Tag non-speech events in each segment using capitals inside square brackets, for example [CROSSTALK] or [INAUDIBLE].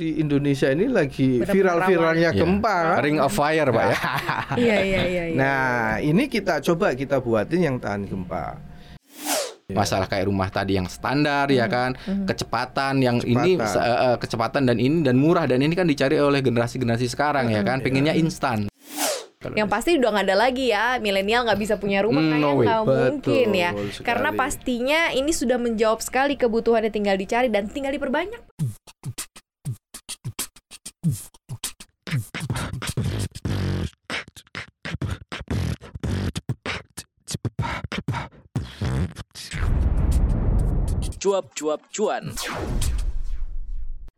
di Indonesia ini lagi viral-viralnya Iya. gempa. kan? Ring of Fire pak ya. [LAUGHS] Iya iya iya. iya. Nah, ini kita coba kita buatin yang tahan gempa. Masalah kayak rumah tadi yang standar ya kan, kecepatan yang ini Kecepatan. se- eh, eh, kecepatan dan ini dan murah dan ini kan dicari oleh generasi-generasi sekarang ya kan, pengennya instan. Yang pasti udah nggak ada lagi ya milenial nggak bisa punya rumah Hmm, kayaknya no nggak mungkin ya Betul karena sekali. pastinya ini sudah menjawab sekali kebutuhannya tinggal dicari dan tinggal diperbanyak Cuap-cuap cuan.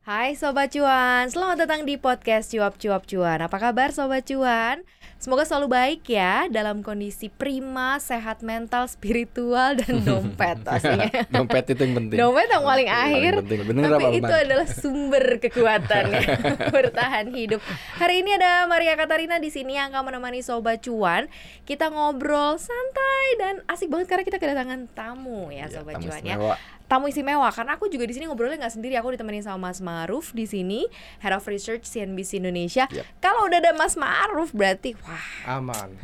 Hai Sobat Cuan, selamat datang di podcast Cuap Cuap Cuan Apa kabar Sobat Cuan? Semoga selalu baik ya dalam kondisi prima, sehat mental, spiritual, dan [LAUGHS] dompet pastinya [LAUGHS] Dompet itu yang penting. Dompet yang paling Paling akhir penting. Bener Tapi apa, itu adalah sumber kekuatan ya, [LAUGHS] bertahan hidup. Hari ini ada Maria Katarina di sini yang akan menemani Sobat Cuan. Kita ngobrol santai dan asik banget karena kita kedatangan tamu ya Sobat tamu Cuan ya. Tamu istimewa. Karena aku juga di sini ngobrolnya nggak sendiri. Aku ditemenin sama Mas Maruf di sini, Head of Research CNBC Indonesia. Yep. Kalau udah ada Mas Maruf berarti wah. Aman.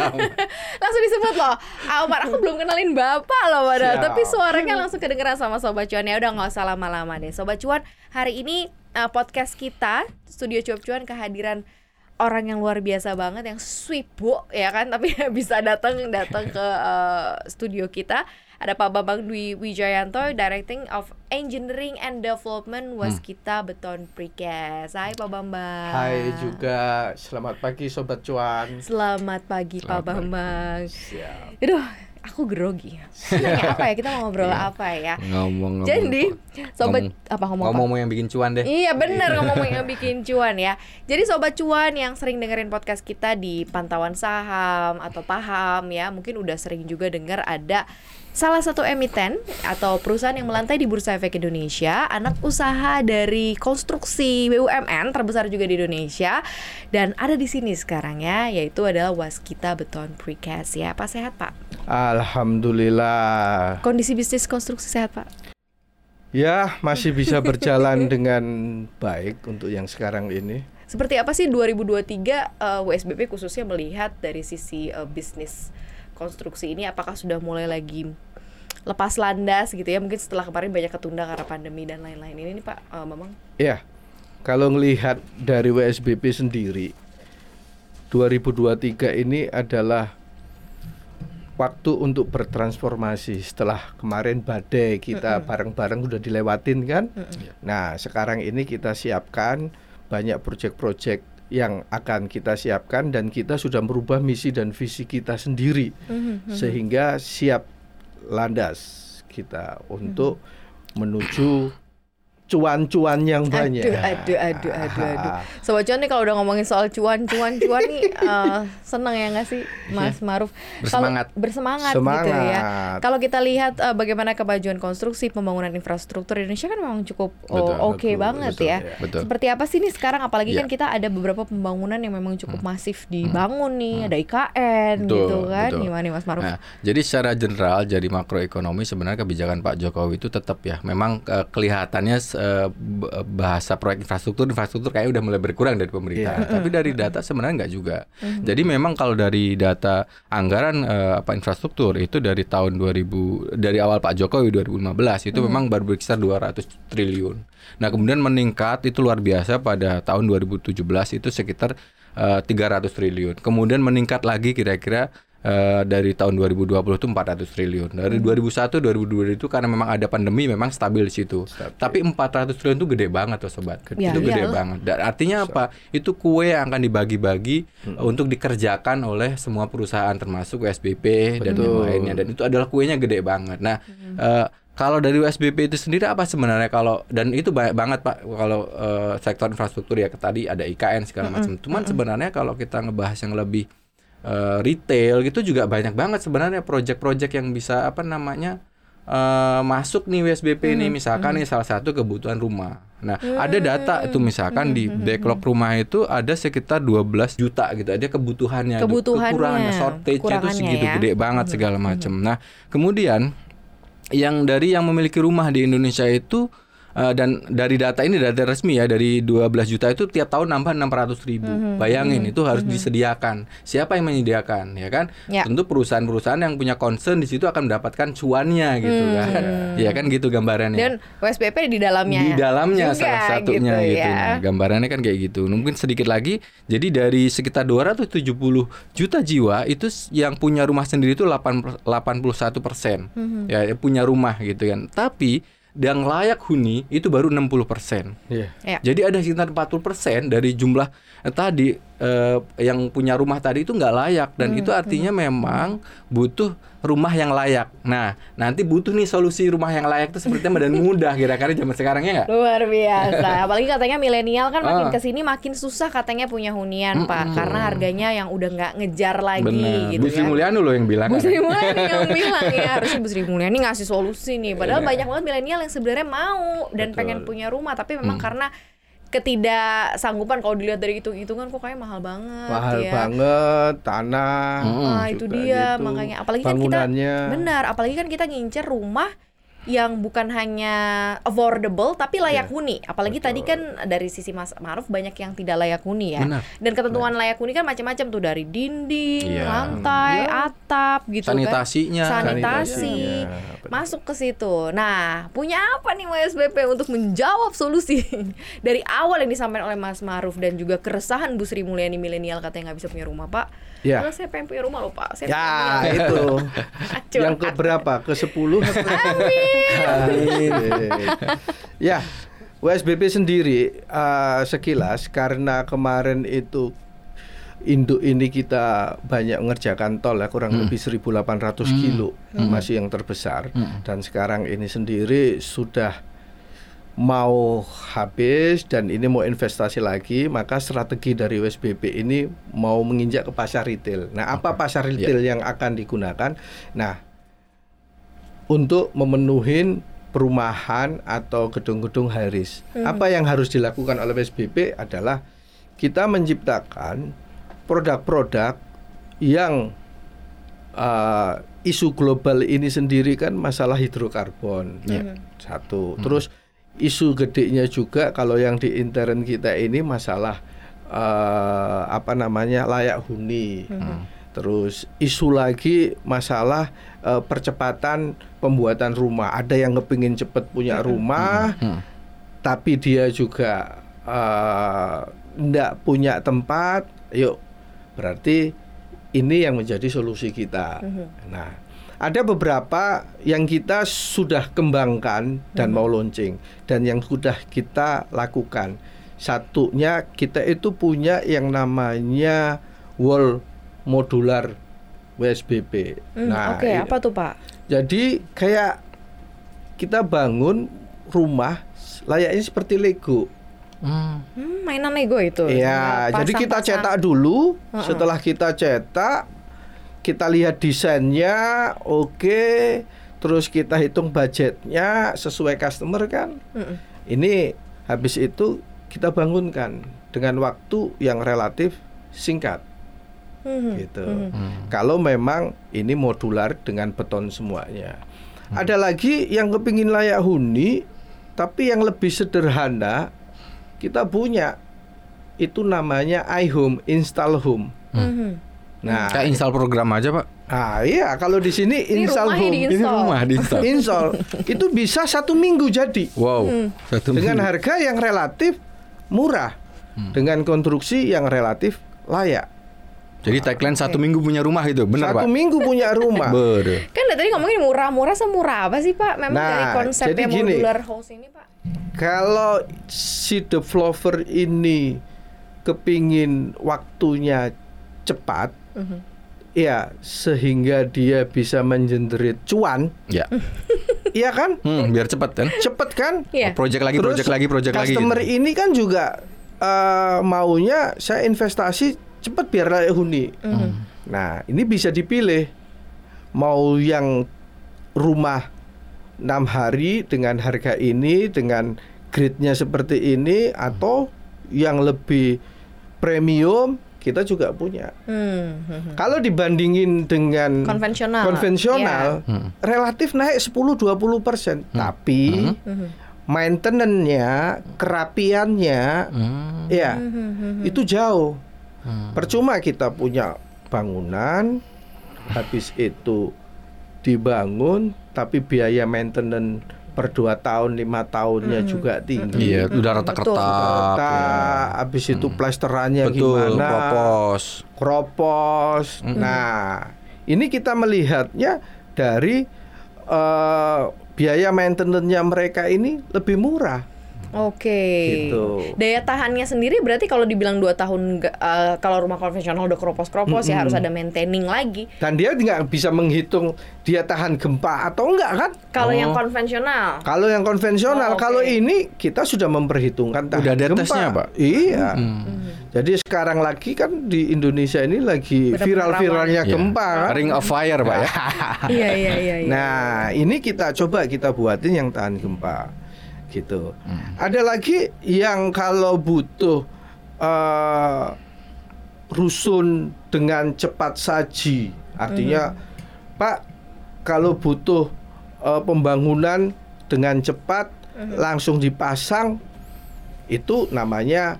[LAUGHS] langsung disebut loh. Amar aku belum kenalin bapak loh padahal. Tapi suaranya langsung kedengeran sama Sobat Cuan. Ya udah nggak usah lama-lama deh. Sobat Cuan hari ini uh, podcast kita Studio Cuap Cuan kehadiran orang yang luar biasa banget yang sibuk ya kan? Tapi [LAUGHS] bisa datang datang ke uh, studio kita ada Pak Bambang Dwi Wijayanto Directing of Engineering and Development Waskita Beton Precast Hai Pak Bambang Hai juga, selamat pagi Sobat Cuan. Selamat pagi Pak Selamat pagi. Bambang Siap. Aduh, aku grogi. Nanya [LAUGHS] apa ya? Kita mau ngobrol apa ya? Ngomong-ngomong. Jadi, sobat ngomong- apa ngomong apa? Ngomong-ngomong yang bikin cuan deh. Iya bener ngomong yang bikin cuan ya Jadi sobat cuan yang sering dengerin podcast kita di pantauan saham atau paham ya Mungkin udah sering juga dengar ada salah satu emiten atau perusahaan yang melantai di Bursa Efek Indonesia Anak usaha dari konstruksi BUMN terbesar juga di Indonesia Dan ada di sini sekarang ya Yaitu adalah Waskita Beton Precast ya Pak sehat Pak? Alhamdulillah. Kondisi bisnis konstruksi sehat Pak? Ya, masih bisa berjalan [LAUGHS] dengan baik untuk yang sekarang ini. Seperti apa sih 2023 eh, WSBP khususnya melihat dari sisi eh, bisnis konstruksi ini apakah sudah mulai lagi lepas landas gitu ya? Mungkin setelah kemarin banyak ketunda karena pandemi dan lain-lain. Ini nih Pak eh, Mamang Ya, kalau melihat dari WSBP sendiri, 2023 ini adalah waktu untuk bertransformasi. Setelah kemarin badai kita bareng-bareng udah dilewatin kan. Nah, sekarang ini kita siapkan banyak proyek-proyek yang akan kita siapkan dan kita sudah merubah misi dan visi kita sendiri. Sehingga siap landas kita untuk menuju cuan-cuan yang banyak. Aduh, aduh, aduh, aduh, aduh. [LAUGHS] Sobat cuan nih kalau udah ngomongin soal cuan, cuan, cuan nih [LAUGHS] eh, seneng ya nggak sih, Mas Maruf? Kalau- Bersemangat. bersemangat, gitu ya. Semangat. Kalau kita lihat eh, bagaimana kemajuan konstruksi, pembangunan infrastruktur di Indonesia kan memang cukup oh, oke betul, banget betul, ya. ya. Betul. Seperti apa sih nih sekarang? Apalagi Iya. kan kita ada beberapa pembangunan yang memang cukup masif dibangun nih, ada IKN Betul, gitu kan? betul. Gimana nih Mas Maruf? Nah, jadi secara general jadi makroekonomi sebenarnya kebijakan Pak Jokowi itu tetap ya. Memang eh, kelihatannya eh, b- bahasa proyek infrastruktur infrastruktur kayak udah mulai berkurang dari pemerintah. Iya. Tapi dari data sebenarnya nggak juga. Jadi memang kalau dari data anggaran eh, apa infrastruktur itu dari tahun 2000 dari awal Pak Jokowi 2015 itu memang baru berkisar 200 triliun. Nah, kemudian meningkat itu luar biasa pada tahun 2017 itu sekitar eh, 300 triliun. Kemudian meningkat lagi kira-kira eh, dari tahun 2020 itu 400 triliun. Dari 2001 2002 itu karena memang ada pandemi memang stabil di situ. Tapi 400 triliun itu gede banget loh sobat. Ya, itu gede iyalah. banget. Dan artinya apa? Itu kue yang akan dibagi-bagi eh, untuk dikerjakan oleh semua perusahaan termasuk USBP dan yang lainnya dan itu adalah kuenya gede banget. Nah, eh, kalau dari USBP itu sendiri apa sebenarnya kalau dan itu banyak banget Pak kalau eh, sektor infrastruktur ya tadi ada IKN segala macam. Cuman sebenarnya kalau kita ngebahas yang lebih eh, retail gitu juga banyak banget sebenarnya project-project yang bisa apa namanya eh, masuk nih WSBP ini misalkan nih salah satu kebutuhan rumah. Nah, ada data itu misalkan di backlog rumah itu ada sekitar 12 juta gitu ada kebutuhannya, Kebutuhannya, kekurangannya, shortage-nya itu segitu ya. gede banget segala macam. Nah, kemudian yang dari yang memiliki rumah di Indonesia itu Eh, dan dari data ini data resmi ya dari 12 juta itu tiap tahun nambah 600 ribu. Mhm. Bayangin itu harus disediakan. Siapa yang menyediakan ya kan? Ya. Tentu perusahaan-perusahaan yang punya concern di situ akan mendapatkan cuannya gitu kan. [LAUGHS] Ya kan gitu gambarannya. Dan USBP di dalamnya. di dalamnya juga, salah satunya gitu, ya. Nah, gambarannya kan kayak gitu. Mungkin sedikit lagi. Jadi dari sekitar 270 juta jiwa itu yang punya rumah sendiri itu 8 81 persen. Mhm. Ya punya rumah gitu kan. Tapi yang layak huni itu baru 60 persen. Iya. Ya. Jadi ada sekitar 40% dari jumlah eh, tadi eh, yang punya rumah tadi itu nggak layak dan itu artinya memang butuh rumah yang layak. Nah, nanti butuh nih solusi rumah yang layak itu seperti dan mudah kira-kira zaman sekarang ya nggak? Luar biasa. [LAUGHS] Apalagi katanya milenial kan makin Ah. ke sini makin susah katanya punya hunian pak, karena harganya yang udah nggak ngejar lagi Benar. gitu Bu Sri kan. Mulyani loh yang bilang. Bu kan. Sri Mulyani yang [LAUGHS] bilang ya harusnya Bu Sri Mulyani ngasih solusi nih. Padahal banyak banget milenial yang sebenarnya mau dan Betul. pengen punya rumah, tapi memang Hmm. karena ketidaksanggupan kalau dilihat dari hitung-hitungan kok kayak mahal banget Mahal ya. banget tanah. Ah, itu juga dia gitu. makanya apalagi kan kita benar, apalagi kan kita ngincer rumah yang bukan hanya affordable tapi layak Iya, huni. Apalagi tadi kan dari sisi Mas Maruf banyak yang tidak layak huni ya. Benar. Dan ketentuan layak huni kan macam-macam tuh dari dinding, Iya. lantai, atap gitu Sanitasinya. kan. Sanitasi. Sanitasinya, benar. Masuk ke situ. Nah, punya apa nih WSBP untuk menjawab solusi [LAUGHS] dari awal yang disampaikan oleh Mas Maruf dan juga keresahan Bu Sri Mulyani milenial katanya nggak bisa punya rumah, Pak. Ya. Kalau saya pengen punya rumah loh, Pak. Saya Ya, itu. Curhat. Yang ke berapa? Ke 10 ya, USBP sendiri eh, sekilas karena kemarin itu induk ini kita banyak mengerjakan tol ya kurang lebih 1.800 kilo masih yang terbesar dan sekarang ini sendiri sudah mau habis dan ini mau investasi lagi maka strategi dari USBP ini mau menginjak ke pasar retail. Nah, apa pasar retail yang akan digunakan? Nah, untuk memenuhi perumahan atau gedung-gedung haris. Apa yang harus dilakukan oleh PSBB adalah kita menciptakan produk-produk yang uh, isu global ini sendiri kan masalah hidrokarbon. Satu. Terus isu gedenya juga kalau yang di intern kita ini masalah uh, apa namanya layak huni. Terus isu lagi masalah eh, percepatan pembuatan rumah. Ada yang kepingin cepet punya rumah, tapi dia juga eh, ndak punya tempat. Yuk, berarti ini yang menjadi solusi kita. Nah, ada beberapa yang kita sudah kembangkan dan mau launching dan yang sudah kita lakukan. Satunya kita itu punya yang namanya wall modular WSBP. Hmm, Oke, i- apa tuh Pak? jadi kayak kita bangun rumah layaknya seperti Lego. Hmm. Hmm, mainan Lego itu. Iya, jadi kita cetak dulu. Heeh. Setelah kita cetak, kita lihat desainnya, oke. Terus kita hitung budgetnya sesuai customer kan. Mm-mm. Ini habis itu kita bangunkan dengan waktu yang relatif singkat. Mhm. gitu. Hmm. Kalau memang ini modular dengan beton semuanya. Ada lagi yang kepingin layak huni, tapi yang lebih sederhana kita punya itu namanya iHome, install home. Mhm. Nah, Kayak install program aja pak. ah iya kalau di sini Ini install home, di- Ini Install. rumah di install. [LAUGHS] install itu bisa satu minggu jadi Wow. Hmm. Satu dengan minggu. harga yang relatif murah, dengan konstruksi yang relatif layak. Jadi tagline satu minggu punya rumah itu, benar satu pak? minggu punya rumah. [LAUGHS] Bener. Kan dari tadi ngomongin murah-murah semurah apa sih Pak? Memang Nah, dari konsep jadi yang gini. modular house ini Pak. Kalau si developer ini kepingin waktunya cepat, Mhm. ya sehingga dia bisa mengenerate cuan, Ya. [LAUGHS] iya kan? Hmm, biar cepat kan? Cepet kan? Iya. Project lagi, project lagi, project lagi. customer gitu. ini kan juga eh, maunya saya investasi cepet biar layak huni. Mhm. Nah, ini bisa dipilih mau yang rumah enam hari dengan harga ini dengan grade-nya seperti ini atau yang lebih premium kita juga punya. Hmm, mhm. Kalau dibandingin dengan Konvensional. konvensional Hmm. relatif naik 10-20 persen, tapi Mhm. maintenance-nya, kerapiannya, Hmm. ya itu jauh. Hmm. Percuma kita punya bangunan, habis itu dibangun, tapi biaya maintenance per dua tahun lima tahunnya juga tinggi. Iya, udah retak-retak. Ya. habis itu plesterannya Betul, gimana? propos. Kropos. Nah, ini kita melihatnya dari eh, biaya maintenance-nya mereka ini lebih murah. Oke. Gitu. Daya tahannya sendiri berarti kalau dibilang dua tahun eh, kalau rumah konvensional udah keropos-keropos ya harus ada maintaining lagi. Dan dia nggak bisa menghitung dia tahan gempa atau enggak kan? Kalau yang Oh. konvensional. Kalau yang konvensional, Oh, oke. kalau ini kita sudah memperhitungkan tahan Udah ada gempa. tesnya, Pak? Iya. Hmm. Jadi sekarang lagi kan di Indonesia ini lagi viral-viralnya gempa. kan? Ring of fire, Pak ya. [LAUGHS] Iya iya iya. iya. Nah, ini kita coba kita buatin yang tahan gempa. Gitu. Ada lagi yang kalau butuh eh, rusun dengan cepat saji. Artinya, Pak, kalau butuh eh, pembangunan dengan cepat langsung dipasang itu namanya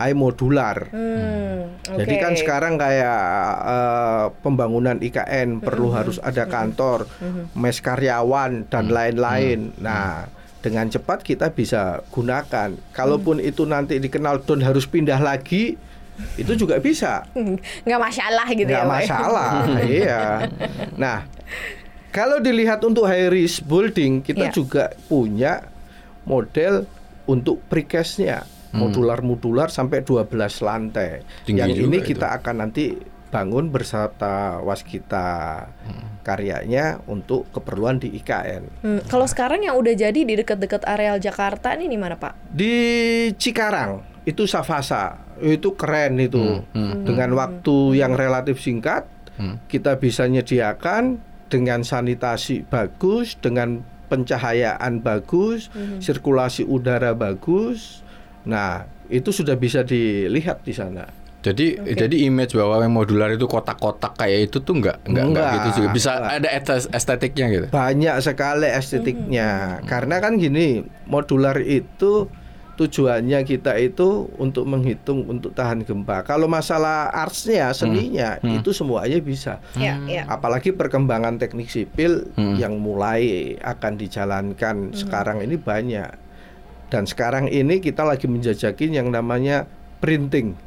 iMob, iModular. Hmm, Jadi oke. kan sekarang kayak eh, pembangunan IKN perlu harus ada kantor, mes karyawan dan lain-lain. Nah, dengan cepat kita bisa gunakan. Kalaupun itu nanti dikenal don harus pindah lagi, itu juga bisa. [LAUGHS] nggak masalah gitu ya. Nggak Pak? masalah, [LAUGHS] iya. Nah, kalau dilihat untuk high risk building, kita Iya. juga punya model untuk precast-nya modular-modular sampai 12 lantai. Tinggi Yang ini itu. kita akan nanti bangun beserta waskita karyanya untuk keperluan di IKN. Hmm, kalau sekarang yang udah jadi di dekat-dekat areal Jakarta ini di mana Pak? Di Cikarang itu Savasa, itu keren itu. Hmm, Dengan waktu yang relatif singkat, Hmm. kita bisa menyediakan dengan sanitasi bagus, dengan pencahayaan bagus, sirkulasi udara bagus. Nah, itu sudah bisa dilihat di sana. Jadi jadi image bahwa yang modular itu kotak-kotak kayak itu tuh enggak enggak, enggak Enggak, gitu juga. Bisa enggak. ada estetiknya gitu. Banyak sekali estetiknya. Karena kan gini, modular itu tujuannya kita itu untuk menghitung untuk tahan gempa. Kalau masalah artsnya, seninya, itu semuanya bisa. Iya. Apalagi perkembangan teknik sipil Hmm. yang mulai akan dijalankan sekarang ini banyak. Dan sekarang ini kita lagi menjajakin yang namanya printing.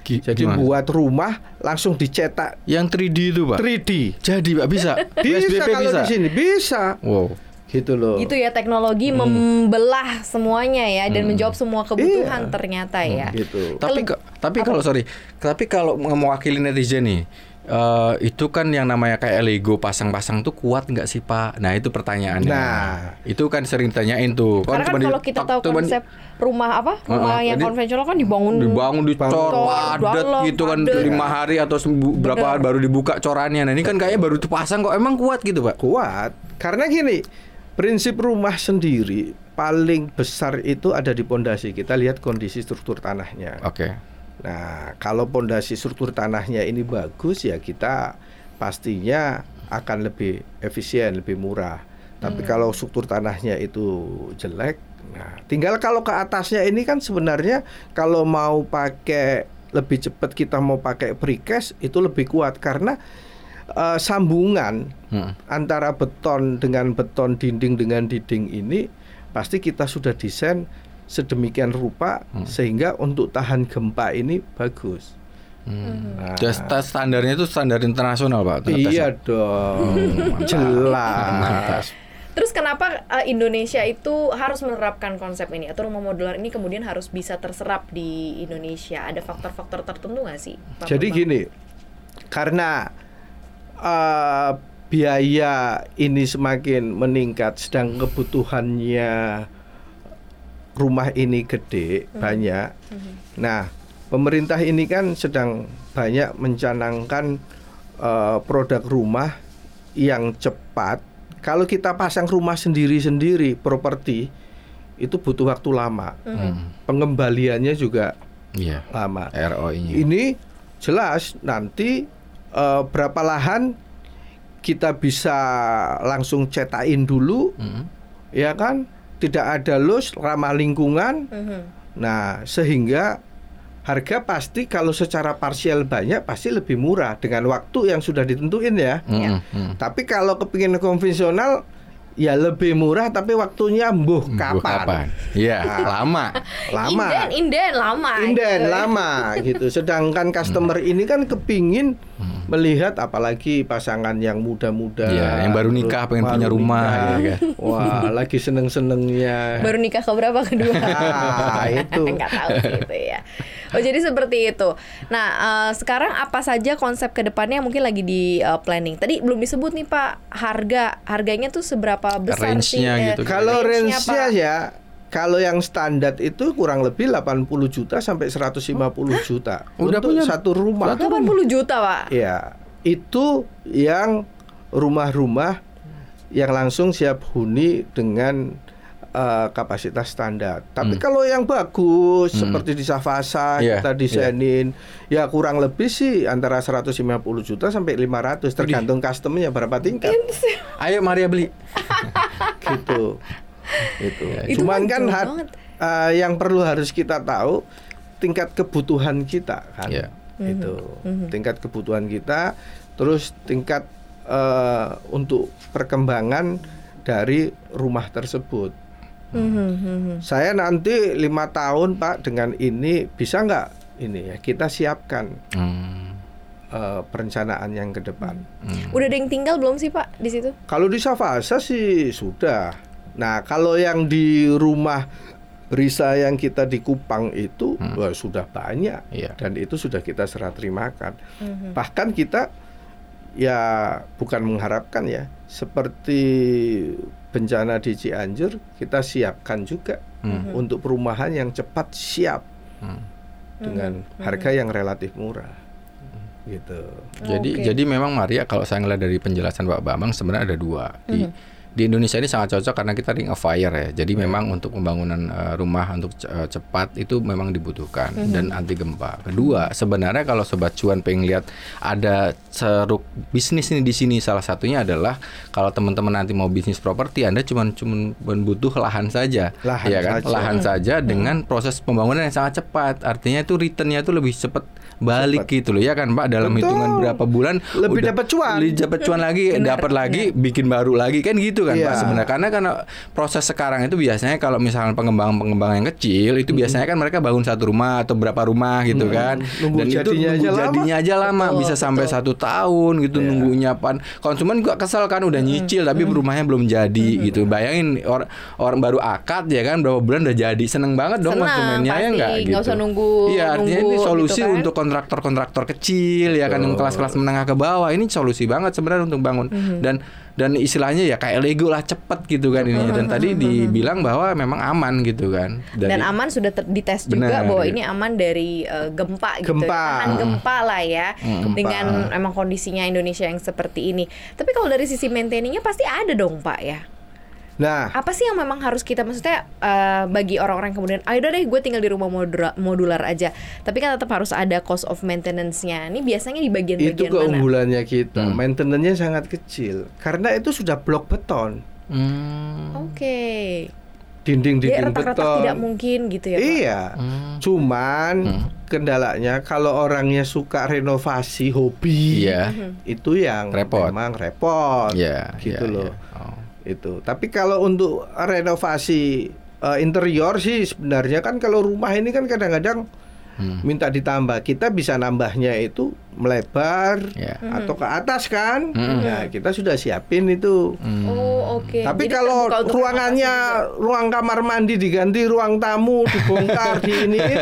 Gi- Jadi gimana? buat rumah langsung dicetak yang 3D itu, Pak. 3D. Jadi, Pak bisa. Bisa PSBB kalau bisa. di sini bisa. Wow. Gitu loh. Gitu ya teknologi membelah semuanya ya dan menjawab semua kebutuhan Iya. ternyata ya. Gitu. Tapi ke- tapi kalau sorry, tapi kalau mewakili netizen nih, eh, itu kan yang namanya kayak Lego pasang-pasang tuh kuat nggak sih Pak? Nah itu pertanyaannya. Nah. itu kan sering ditanyain tuh. Karena kan cuma di- kalau kita tahu konsep rumah apa? Rumah Heeh, yang jadi konvensional kan dibangun dibangun dicor Cor, padat gitu kan lima hari atau sembu- berapa hari baru dibuka corannya. Nah ini kan kayaknya baru dipasang kok emang kuat gitu Pak? Kuat. Karena gini, prinsip rumah sendiri paling besar itu ada di pondasi. Kita lihat kondisi struktur tanahnya. Oke. Nah, kalau pondasi struktur tanahnya ini bagus ya kita pastinya akan lebih efisien, lebih murah. Tapi kalau struktur tanahnya itu jelek, nah tinggal kalau ke atasnya ini kan sebenarnya kalau mau pakai lebih cepat kita mau pakai precast itu lebih kuat karena eh, sambungan Hmm. antara beton dengan beton dinding dengan dinding ini pasti kita sudah desain sedemikian rupa sehingga untuk tahan gempa ini bagus. Nah, Tes, tes standarnya itu standar internasional Pak. iya tesnya. dong, [LAUGHS] jelas. Terus kenapa uh, Indonesia itu harus menerapkan konsep ini atau rumah modular ini kemudian harus bisa terserap di Indonesia? Ada faktor-faktor tertentu nggak sih? Pak Jadi Bambang? gini, karena eh, biaya ini semakin meningkat, sedang kebutuhannya rumah ini gede banyak. Nah, pemerintah ini kan sedang banyak mencanangkan eh, produk rumah yang cepat. Kalau kita pasang rumah sendiri-sendiri, properti itu butuh waktu lama. Hmm. Pengembaliannya juga Iya. lama. ROI-nya. Ini jelas nanti eh, berapa lahan kita bisa langsung cetakin dulu Hmm. ya kan? Tidak ada loss, ramah lingkungan. Mhm. Nah, sehingga harga pasti kalau secara parsial banyak pasti lebih murah dengan waktu yang sudah ditentuin ya. Mm. Tapi kalau kepingin konvensional ya lebih murah tapi waktunya mbuh Bu, kapan? Iya, lama. Lama. Inden, inden lama. Inden gitu. lama gitu. Sedangkan customer ini kan kepingin melihat apalagi pasangan yang muda-muda. Iya, yang baru nikah, pengen baru punya rumah, nikah. ya kan? Wah, lagi seneng-senengnya. Baru nikah ke berapa kedua? Ah, itu. [LAUGHS] Nggak tahu sih itu ya. Oh jadi seperti itu. Nah eh, sekarang apa saja konsep ke depannya yang mungkin lagi di eh, planning? Tadi belum disebut nih Pak harga harganya tuh seberapa besar sih? Range-nya eh, gitu. Kalau range-nya, range-nya Pak? ya kalau yang standar itu kurang lebih 80 juta sampai 150 juta Udah untuk punya satu rumah. 80 juta Pak. Ya, itu yang rumah-rumah yang langsung siap huni dengan eh, kapasitas standar. Tapi kalau yang bagus seperti di Savasa Iya, kita desainin ya kurang lebih sih antara 150 juta sampai 500 tergantung customernya berapa tingkat [LAUGHS] Ayo Maria beli. [LAUGHS] gitu. Itu. Itu Cuman kan hat- eh, yang perlu harus kita tahu tingkat kebutuhan kita kan. Iya. Itu. Tingkat kebutuhan kita terus tingkat eh, untuk perkembangan dari rumah tersebut. Saya nanti lima tahun Pak dengan ini bisa nggak ini ya kita siapkan Hmm. eh, perencanaan yang ke depan. Udah ada yang tinggal belum sih Pak di situ? Kalau di Savasa sih sudah. Nah, kalau yang di rumah Risa yang kita di Kupang itu wah, sudah banyak Iya. dan itu sudah kita serah terimakan. Bahkan kita ya bukan mengharapkan ya seperti bencana di Cianjur kita siapkan juga untuk perumahan yang cepat siap Hmm. dengan harga yang relatif murah. Gitu. Jadi Oke. jadi memang Maria kalau saya ngeliat dari penjelasan Pak Bambang sebenarnya ada dua. Di di Indonesia ini sangat cocok karena kita ring of fire ya. Jadi memang untuk pembangunan eh, rumah untuk eh, cepat itu memang dibutuhkan dan anti gempa. Kedua, sebenarnya kalau sobat cuan pengen lihat ada ceruk bisnis ini di sini salah satunya adalah kalau teman-teman nanti mau bisnis properti Anda cuma cuma butuh lahan saja. Lahan ya kan? saja. Lahan saja dengan proses pembangunan yang sangat cepat. Artinya itu returnnya itu lebih cepat balik gitu loh ya kan Pak dalam Betul. hitungan berapa bulan Lebih dapat cuan. lebih dapat cuan lagi dapat lagi bikin baru lagi kan gitu kan Iya. Pak sebenarnya karena karena proses sekarang itu biasanya kalau misalnya pengembangan-pengembangan yang kecil itu biasanya kan mereka bangun satu rumah atau berapa rumah gitu kan Nunggu dan itu jadinya nunggu aja lama. jadinya aja lama Betul, bisa sampai betul. satu tahun gitu Iya. nunggunya pan konsumen juga kesel kan udah nyicil tapi rumahnya belum jadi gitu bayangin orang orang baru akad ya kan berapa bulan udah jadi seneng banget dong Senang, konsumennya ya pasti. enggak Nggak gitu usah nunggu- iya artinya nunggu ini solusi gitu kan. untuk kontraktor-kontraktor kecil ya kan yang Betul. kelas-kelas menengah ke bawah ini solusi banget sebenarnya untuk bangun Mhm. dan dan istilahnya ya kayak Lego lah cepet gitu kan ini dan tadi dibilang bahwa memang aman gitu kan Dan aman sudah ter- dites juga Benar, bahwa iya. ini aman dari eh, gempa gitu. Gempa. Tahan gempa lah ya. Gempa. Dengan emang kondisinya Indonesia yang seperti ini. Tapi kalau dari sisi maintainingnya pasti ada dong, Pak ya. Nah, Apa sih yang memang harus kita maksudnya eh, bagi orang-orang yang kemudian ayo deh gue tinggal di rumah modular aja. Tapi kan tetap harus ada cost of maintenance-nya. Ini biasanya di itu bagian-bagian mana? keunggulannya kita. Hmm. Maintenance-nya sangat kecil karena itu sudah blok beton, Hmm. Oke. Jadi dinding-dinding beton. tidak mungkin gitu ya, Pak. Iya. Hmm. Cuman kendalanya kalau orangnya suka renovasi hobi, Iya. itu yang Repot. memang repot. Iya, gitu iya, loh. iya. Oh. Itu. Tapi kalau untuk renovasi eh, interior sih sebenarnya kan kalau rumah ini kan kadang-kadang Hmm. minta ditambah. Kita bisa nambahnya itu melebar Iya. atau ke atas kan. Hmm. Nah, kita sudah siapin itu. Oh, oke. Tapi Jadi kalau ruangannya ruang kamar mandi diganti ruang tamu dibongkar di ini. [LAUGHS]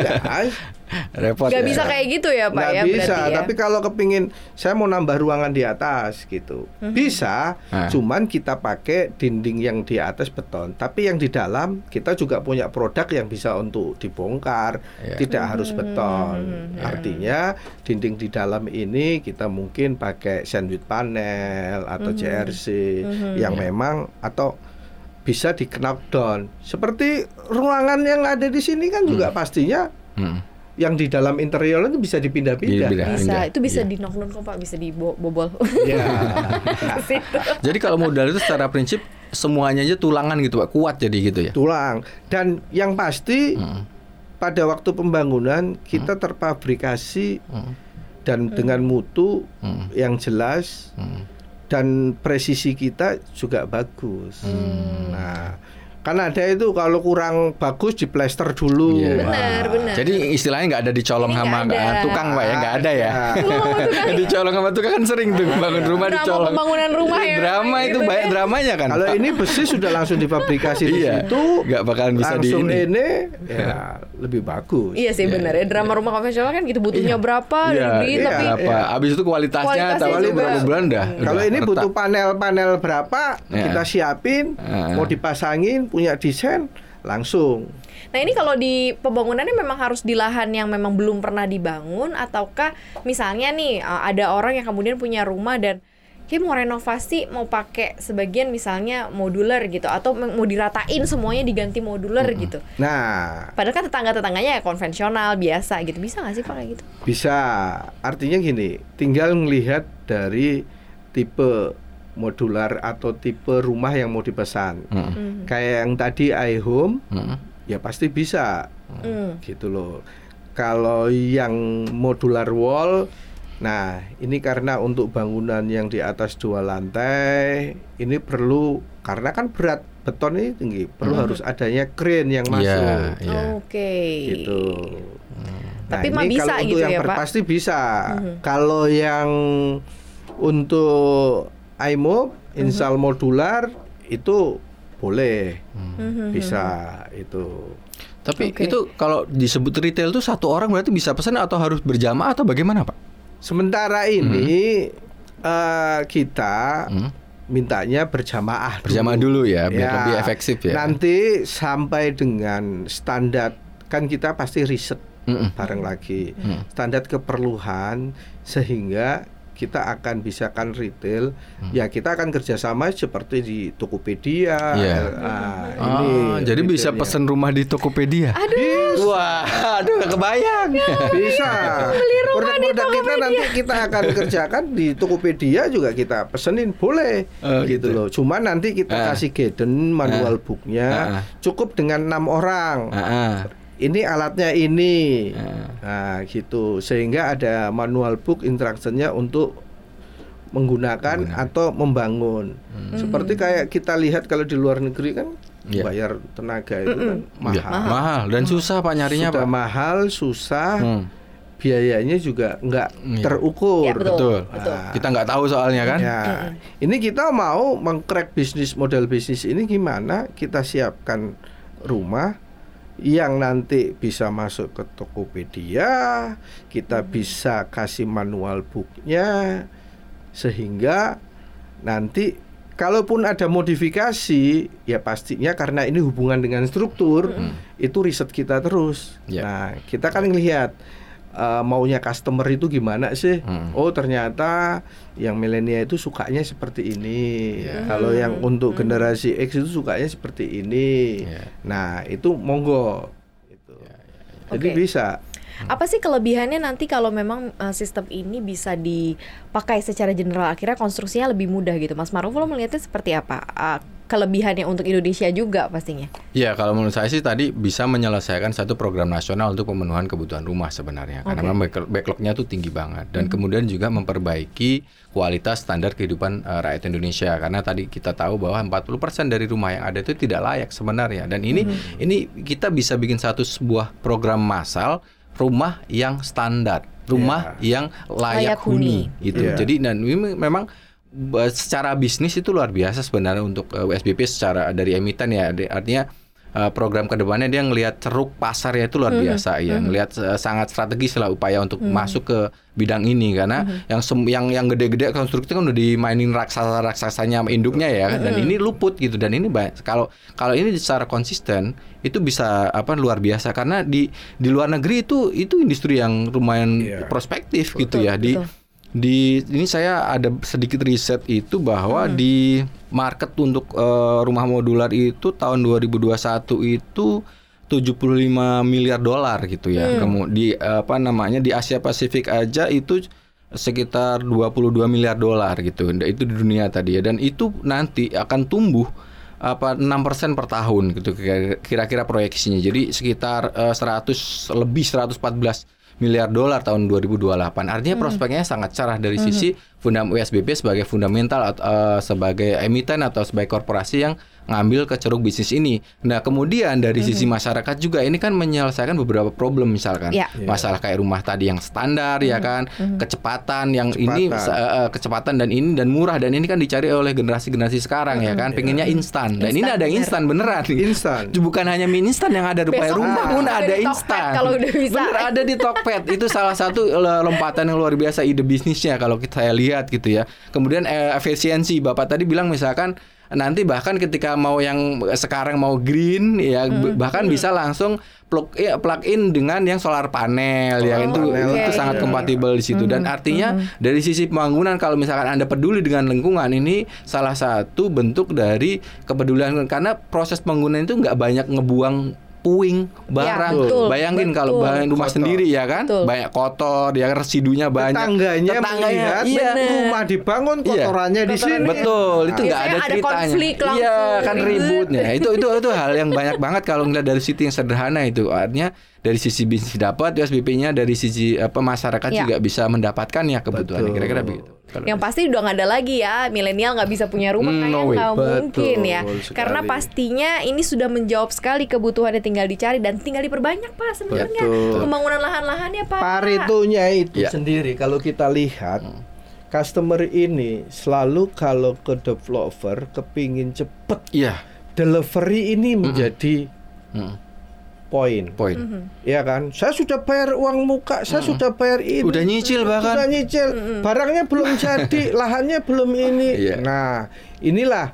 Repot. Gak ya. bisa kayak gitu ya Pak nggak ya bisa. berarti ya. Tapi kalau kepingin saya mau nambah ruangan di atas gitu, Mhm. bisa. Ah. Cuman kita pakai dinding yang di atas beton. Tapi yang di dalam kita juga punya produk yang bisa untuk dibongkar, Iya. tidak harus Mhm. beton. Mhm. Artinya dinding di dalam ini kita mungkin pakai sandwich panel atau Mhm. JRC Mhm. yang Iya. memang atau bisa di knockdown. Seperti ruangan yang ada di sini kan juga pastinya Hmm. Yang di dalam interior itu bisa dipindah-pindah. Dipindah. kan? bisa Pindah. itu bisa Iya. di knock down kok Pak bisa dibobol Iya. [LAUGHS] ke situ. Jadi kalau modal itu secara prinsip semuanya aja tulangan gitu Pak, kuat jadi gitu ya. tulang dan yang pasti Hmm. pada waktu pembangunan kita terfabrikasi Hmm. dan dengan mutu Hmm. yang jelas Hmm. dan presisi kita juga bagus. Hmm. Nah, kan ada itu kalau kurang bagus diplester dulu. Iya. Benar, benar. Jadi istilahnya nggak ada dicolong sama ada. tukang Pak ya, nggak ada ya. Nah, [LAUGHS] dicolong sama tukang kan sering tuh bangun rumah Drama dicolong. pembangunan rumah ya, Drama gitu itu ya. banyak dramanya kan. Kalau ini besi sudah langsung difabrikasi di Iya. situ, Nggak bakalan bisa di langsung ini. ini, ya lebih bagus. Iya sih benar ya drama rumah konvensional kan gitu butuhnya berapa Iya, dari beli iya. tapi apa? Abis itu kualitasnya, Kualitasnya tahu berapa bulan dah. Kalau ini butuh panel-panel berapa, Ya. kita siapin, Ya. mau dipasangin, punya desain, langsung. Nah ini kalau di pembangunannya memang harus di lahan yang memang belum pernah dibangun ataukah misalnya nih uh, ada orang yang kemudian punya rumah dan dia mau renovasi mau pakai sebagian misalnya modular gitu atau mau diratain semuanya diganti modular gitu. Nah, Padahal kan tetangga-tetangganya ya konvensional biasa gitu. Bisa nggak sih Pak kayak gitu? bisa. Artinya gini, tinggal melihat dari tipe modular atau tipe rumah yang mau dipesan. Mm. Hmm. Kayak yang tadi iHome, Mm. ya pasti bisa. Hmm. gitu loh. Kalau yang modular wall, nah ini karena untuk bangunan yang di atas dua lantai, ini perlu karena kan berat beton ini tinggi, perlu harus adanya crane yang Hmm. Iya, masuk, iya. Oke. gitu. Tapi mah ini bisa kalau gitu untuk yang ya, per- Pak? Pasti bisa. Mhm. Kalau yang untuk iMob, install modular itu boleh, Mhm. bisa itu. Tapi Oke. itu kalau disebut retail itu satu orang berarti bisa pesan atau harus berjamaah atau bagaimana Pak? Sementara ini eh, kita Hmm. mintanya berjamaah dulu. Berjamaah dulu ya, biar Ya. lebih efektif ya. Nanti sampai dengan standar kan kita pasti riset Mm-mm. bareng lagi Hmm. standar keperluan sehingga kita akan bisakan retail ya kita akan kerjasama seperti di Tokopedia Hmm. Iya. ah, Ah, ini jadi bisa pesan rumah di Tokopedia. Aduh. Wah, aduh kebayang. bisa produk-produk kita nanti kita akan kerjakan di Tokopedia juga kita pesenin boleh Oh, gitu gitu. loh cuma nanti kita Ah. kasih guidance manual booknya Ah. cukup dengan enam orang ah. Ini alatnya ini Ah. nah gitu sehingga ada manual book instructionnya untuk menggunakan atau membangun seperti kayak kita lihat kalau di luar negeri kan Hmm. Iya. bayar tenaga itu kan Iya, mahal mahal dan susah Pak nyarinya sudah Pak. mahal susah Hmm. biayanya juga nggak Iya. terukur. Ya, betul. Betul. Nah, Kita nggak tahu soalnya kan. Ya, ini kita mau mengcrack bisnis model bisnis ini gimana? Kita siapkan rumah yang nanti bisa masuk ke Tokopedia, kita bisa kasih manual booknya, sehingga nanti kalaupun ada modifikasi, ya pastinya karena ini hubungan dengan struktur, itu riset kita terus. Ya. Nah, kita kan lihat eh, maunya customer itu gimana sih? Hmm. Oh ternyata yang milenial itu sukanya seperti ini. Ya. Kalau yang untuk generasi X itu sukanya seperti ini. Ya. Nah itu monggo. Gitu. Jadi Oke. bisa. Apa sih kelebihannya nanti kalau memang uh, sistem ini bisa dipakai secara general akhirnya konstruksinya lebih mudah gitu Mas Maruf lo melihatnya seperti apa Uh, kelebihannya untuk Indonesia juga pastinya. Ya kalau menurut saya sih tadi bisa menyelesaikan satu program nasional untuk pemenuhan kebutuhan rumah sebenarnya. Karena Oke. memang back- backlognya tuh tinggi banget. Dan kemudian juga memperbaiki kualitas standar kehidupan eh, rakyat Indonesia. Karena tadi kita tahu bahwa 40% dari rumah yang ada itu tidak layak sebenarnya. Dan ini ini kita bisa bikin satu sebuah program massal rumah yang standar rumah yang layak, Layak huni. huni gitu. Iya. jadi dan ini memang secara bisnis itu luar biasa sebenarnya untuk eh, USBP secara dari emiten ya. Artinya eh, program ke depannya dia ngelihat ceruk pasarnya itu luar biasa ya. Ngelihat eh, sangat strategis lah upaya untuk masuk ke bidang ini. Karena yang sem- yang yang gede-gede konstruksi kan udah dimainin raksasa raksasanya sama induknya ya dan ini luput gitu. Dan ini kalau kalau ini secara konsisten itu bisa apa luar biasa. Karena di di luar negeri itu itu industri yang lumayan Iya. prospektif gitu Betul, ya. Di betul. Di ini saya ada sedikit riset itu bahwa Hmm. di market untuk eh, rumah modular itu tahun 2021 itu 75 miliar dolar gitu ya. Hmm. Kemudian di apa namanya di Asia Pasifik aja itu sekitar 22 miliar dolar gitu. Itu di dunia tadi ya dan itu nanti akan tumbuh apa 6% per tahun gitu kira-kira proyeksinya. Jadi sekitar eh, 100 lebih 114 miliar dolar tahun 2028. Artinya prospeknya sangat cerah dari sisi fundam USBP sebagai fundamental atau eh, sebagai emiten atau sebagai korporasi yang ngambil ke ceruk bisnis ini. Nah, kemudian dari sisi masyarakat juga ini kan menyelesaikan beberapa problem misalkan Ya. masalah kayak rumah tadi yang standar ya kan, kecepatan yang ini Kecepatan. eh, eh, kecepatan dan ini dan murah dan ini kan dicari oleh generasi-generasi sekarang ya kan, pengennya instan. Dan ini Instan, ada bener. instan beneran. Instan. [LAUGHS] Bukan hanya mie instan yang ada di depan rumah ada pun ada Tokped instan. kalau udah bisa. Bener ada di Tokped. Itu salah satu lompatan yang luar biasa ide bisnisnya kalau kita lihat gitu ya. Kemudian eh, efisiensi. Bapak tadi bilang misalkan nanti bahkan ketika mau yang sekarang mau green ya b- bahkan bisa langsung plug ya, plug in dengan yang solar panel ya itu oke. itu sangat kompatibel di situ. Dan artinya dari sisi pembangunan kalau misalkan Anda peduli dengan lingkungan ini salah satu bentuk dari kepedulian. Karena proses pembangunan itu nggak banyak ngebuang puing barang. betul, Bayangin kalau betul. bangun rumah Kotor. sendiri ya kan, Betul. banyak kotor, ya residunya banyak. Tetangganya, melihat iya. rumah dibangun Iya. kotorannya di sini. Betul, itu nggak ada ada ceritanya. Iya, kan ribut. ributnya. itu itu itu hal yang banyak banget kalau ngeliat dari sisi yang sederhana itu. Artinya dari sisi bisnis dapat USBP-nya, dari sisi apa masyarakat Iya. juga bisa mendapatkan ya kebutuhan. Betul. Kira-kira begitu. Kalau- Yang pasti udah nggak ada lagi ya milenial nggak bisa punya rumah Hmm, kayaknya no nggak Betul mungkin ya sekali. karena pastinya ini sudah menjawab sekali kebutuhannya tinggal dicari dan tinggal diperbanyak pak sebenarnya Betul. pembangunan lahan-lahannya pak Paretonya itu Ya. sendiri kalau kita lihat customer ini selalu kalau ke developer kepingin cepet Iya. delivery ini menjadi Hmm, poin. Poin. ya kan? Saya sudah bayar uang muka saya sudah bayar ini. Udah nyicil bahkan. Sudah nyicil barangnya belum [LAUGHS] jadi lahannya belum ini. Iya. nah inilah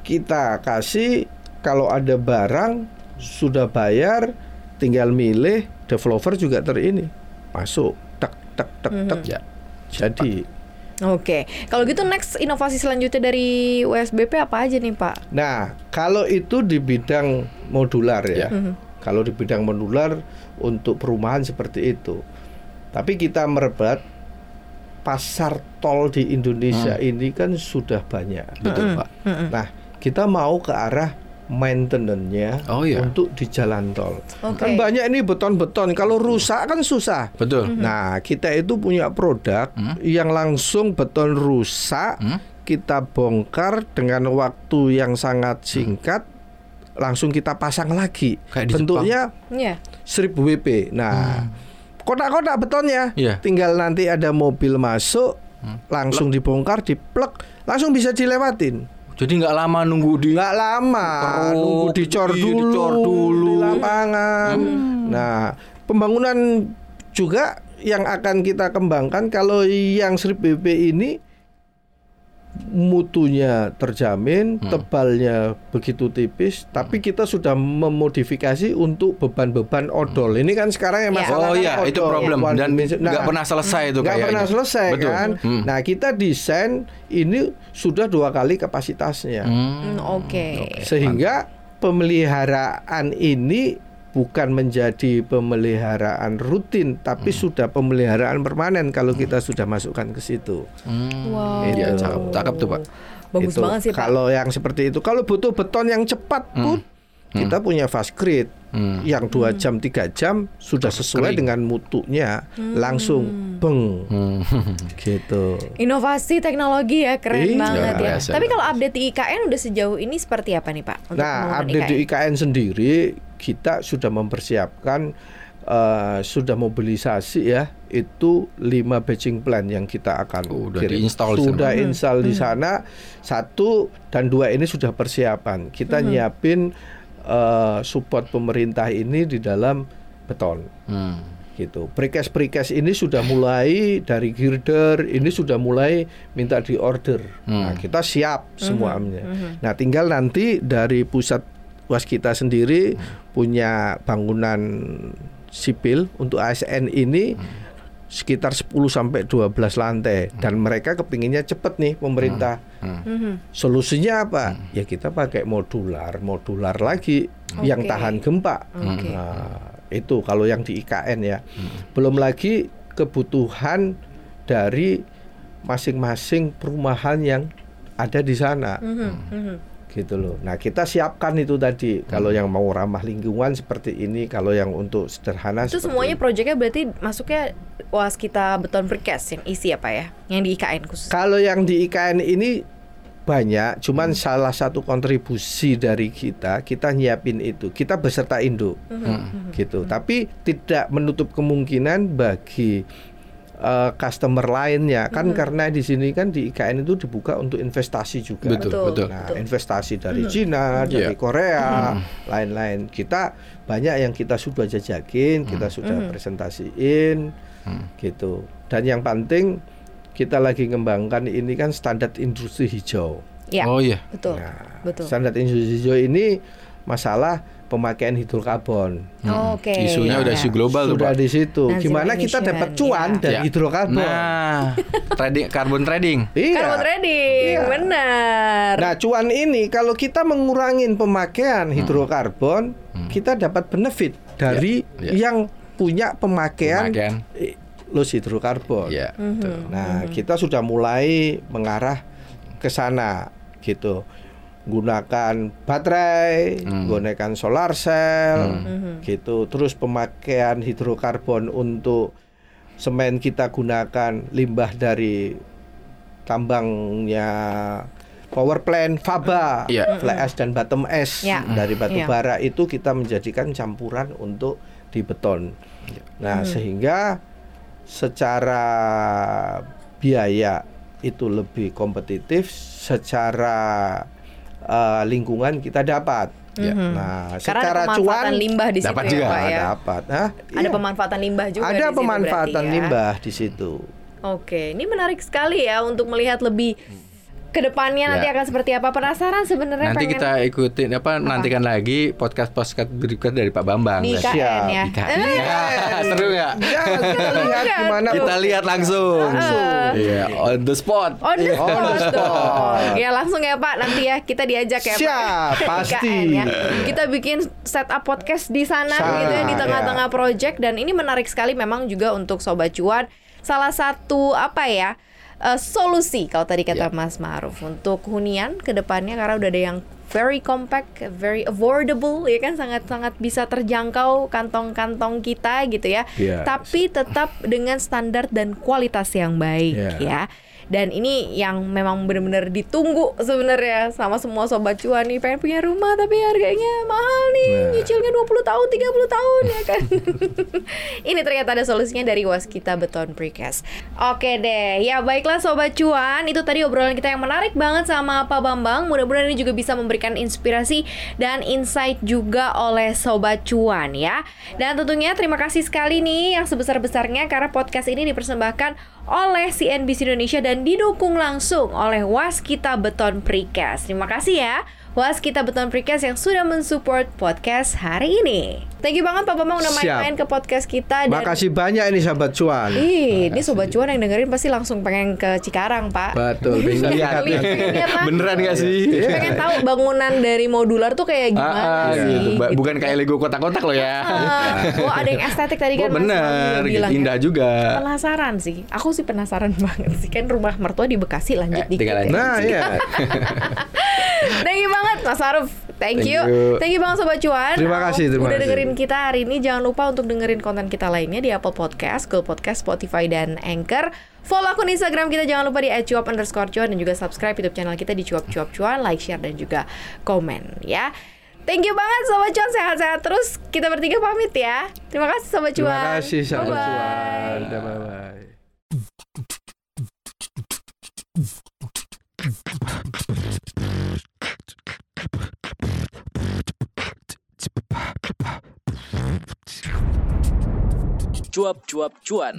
kita kasih kalau ada barang sudah bayar tinggal milih developer juga ter ini. Masuk tek tek tek tek. Ya. jadi. Oke, kalau gitu next inovasi selanjutnya dari USBP apa aja nih Pak? Nah, kalau itu di bidang modular ya. Kalau di bidang modular untuk perumahan seperti itu. Tapi kita merebat pasar tol di Indonesia ini kan sudah banyak. Betul, Pak. Nah, kita mau ke arah maintenance-nya Oh, iya. untuk di jalan tol. Oke. Kan banyak ini beton-beton. Kalau rusak kan susah. Betul. Nah, kita itu punya produk yang langsung beton rusak, Hmm? kita bongkar dengan waktu yang sangat singkat, langsung kita pasang lagi. Kayak di Bentuknya Iya. 1000 WP. Nah, kotak-kotak betonnya, Iya. tinggal nanti ada mobil masuk, langsung dibongkar, diplek, langsung bisa dilewatin. Jadi nggak lama nunggu di Nggak lama, nunggu dicor iya, dulu, dicor dulu. di lapangan. Nah, pembangunan juga yang akan kita kembangkan kalau yang 1000 BP ini mutunya terjamin, tebalnya begitu tipis, tapi kita sudah memodifikasi untuk beban-beban odol. Ini kan sekarang yang Ya. masalah Oh kan iya, itu problem dan nggak Nah, pernah selesai itu nggak kayaknya. pernah selesai Betul. kan. Hmm. Nah kita desain ini sudah dua kali kapasitasnya, Hmm, Oke. sehingga pemeliharaan ini bukan menjadi pemeliharaan rutin, tapi Hmm. sudah pemeliharaan permanen kalau kita sudah masukkan ke situ. Hmm. Wow. Iya, cakep, cakep tuh, Pak. Bagus Itu. banget sih Pak. Kalau yang seperti itu, kalau butuh beton yang cepat pun kita punya fast grid Hmm. yang dua jam tiga jam sudah sesuai kering. dengan mutunya langsung beng Hmm. [LAUGHS] gitu. Inovasi teknologi ya keren Iya, banget ya. biasa. Tapi kalau update di IKN udah sejauh ini seperti apa nih Pak? Untuk Nah, update di IKN sendiri kita sudah mempersiapkan eh, sudah mobilisasi ya itu lima batching plan yang kita akan Oh, udah kirim. di-install di sana. sudah install di sana satu dan dua ini sudah persiapan kita nyiapin eh, support pemerintah ini di dalam beton Hmm. gitu. Precast precast ini sudah mulai dari girder, ini sudah mulai minta di order. Nah, kita siap semuanya. Nah, tinggal nanti dari pusat waskita sendiri punya bangunan sipil untuk ASN ini sekitar 10 sampai 12 lantai dan mereka kepinginnya cepet nih pemerintah. Mhm. Solusinya apa? Ya kita pakai modular, modular lagi yang Oke. tahan gempa. Oke. Nah, itu kalau yang di IKN ya. Belum lagi kebutuhan dari masing-masing perumahan yang ada di sana. Gitu loh. Nah kita siapkan itu tadi. Kalau yang mau ramah lingkungan seperti ini, kalau yang untuk sederhana Itu semuanya proyeknya berarti masuknya was kita beton precast yang isi apa ya? Yang di IKN khusus. Kalau yang di IKN ini banyak, cuman Hmm. salah satu kontribusi dari kita, kita nyiapin itu. Kita beserta induk, Hmm. gitu. Tapi tidak menutup kemungkinan bagi eh, customer lainnya, kan Hmm. karena di sini kan di IKN itu dibuka untuk investasi juga. Betul, Betul. Nah, Betul. investasi dari Cina, dari Iya. Korea, lain-lain. Kita banyak yang kita sudah jajakin, kita sudah presentasiin, gitu. Dan yang penting kita lagi ngembangkan ini kan standar industri hijau. Ya. Oh iya. Betul. Nah, Betul. standar industri hijau ini masalah pemakaian hidrokarbon. Oke. Isunya udah Ya. isu global Sudah di situ. Dan Gimana kita dapat cuan ya. dari Ya. hidrokarbon? Nah, trading carbon trading. Iya. Carbon trading, Iya. benar. Nah, cuan ini kalau kita mengurangin pemakaian hidrokarbon, kita dapat benefit dari Ya, ya. yang punya pemakaian, Pemakaian. loss hidrokarbon. Iya. Mhm. Nah, kita sudah mulai mengarah ke sana gitu. Gunakan baterai, Hmm. gunakan solar cell gitu. Terus pemakaian hidrokarbon untuk semen kita gunakan limbah dari tambangnya power plant Faba, Iya. fly ash dan bottom ash Ya. dari batu Iya. bara itu kita menjadikan campuran untuk di beton. Nah, sehingga secara biaya itu lebih kompetitif, secara eh, lingkungan kita dapat. Ya. Nah, Karena ada secara pemanfaatan cuan limbah di situ dapat ya, juga. Pak ya. dapat. Hah? Ada Iya. pemanfaatan limbah juga di Ada situ pemanfaatan berarti ya. limbah di situ. Oke, ini menarik sekali ya untuk melihat lebih ke depannya nanti Ya. akan seperti apa. Penasaran sebenarnya Nanti pengen kita ikutin apa, nantikan lagi podcast podcast berikut dari Pak Bambang. di. IKN Siap. ya. Eh, Ya, seru nggak? Ya, kita lihat gimana Kita lihat langsung. Iya, on the spot. On the spot, On the spot. Ya langsung ya Pak nanti ya kita diajak ya Pak. Siap, pasti. IKN ya. Kita bikin setup podcast di sana Sana, gitu ya di ya. tengah-tengah project dan ini menarik sekali memang juga untuk sobat cuan. Salah satu apa ya? Eh, solusi kalau tadi kata Ya. Mas Maruf untuk hunian ke depannya karena udah ada yang very compact, very affordable ya kan sangat-sangat bisa terjangkau kantong-kantong kita gitu ya. Yes. Tapi tetap dengan standar dan kualitas yang baik Yeah. ya. Dan ini yang memang benar-benar ditunggu sebenarnya sama semua sobat cuan nih pengen punya rumah tapi harganya mahal nih, Nah. nyicilnya 20 tahun, 30 tahun ya kan. [LAUGHS] ini ternyata ada solusinya dari Waskita Beton Precast. Oke deh, ya baiklah sobat cuan, itu tadi obrolan kita yang menarik banget sama Pak Bambang. Mudah-mudahan ini juga bisa memberikan inspirasi dan insight juga oleh sobat cuan ya. Dan tentunya terima kasih sekali nih yang sebesar-besarnya karena podcast ini dipersembahkan oleh CNBC Indonesia dan didukung langsung oleh Waskita Beton Precast. Terima kasih ya Waskita Beton Precast yang sudah mensupport podcast hari ini. Thank you banget Pak Bambang udah main-main ke podcast kita dan Makasih banyak ini sahabat cuan. Ih, ini sobat cuan yang dengerin pasti langsung pengen ke Cikarang, Pak. Betul, bisa lihat. Beneran gak sih? Pengen tahu bangunan dari modular tuh kayak gimana Ah, ah, sih? gitu. Gitu. Bukan kayak Lego kotak-kotak loh ya. Ah, oh ada yang estetik tadi kan Oh, Mas bener, gitu. bilang ya. indah juga. Penasaran sih. Aku sih penasaran [LAUGHS] banget sih. Kan rumah mertua di Bekasi lanjut Eh, dikit. ya. Nah, iya. [LAUGHS] Thank you banget Mas Aruf. Thank Thank you. you. Thank you banget Sobat Cuan. Terima kasih, terima Udah kasih. dengerin kita hari ini. Jangan lupa untuk dengerin konten kita lainnya di Apple Podcast, Google Podcast, Spotify, dan Anchor. Follow akun Instagram kita jangan lupa di @cuap underscore cuan dan juga subscribe YouTube channel kita di cuap cuap cuan, like, share dan juga komen ya. Thank you banget Sobat Cuan sehat-sehat terus. Kita bertiga pamit ya. Terima kasih Sobat Cuan. Terima kasih Bye-bye. cuan. Bye cuap cuap cuan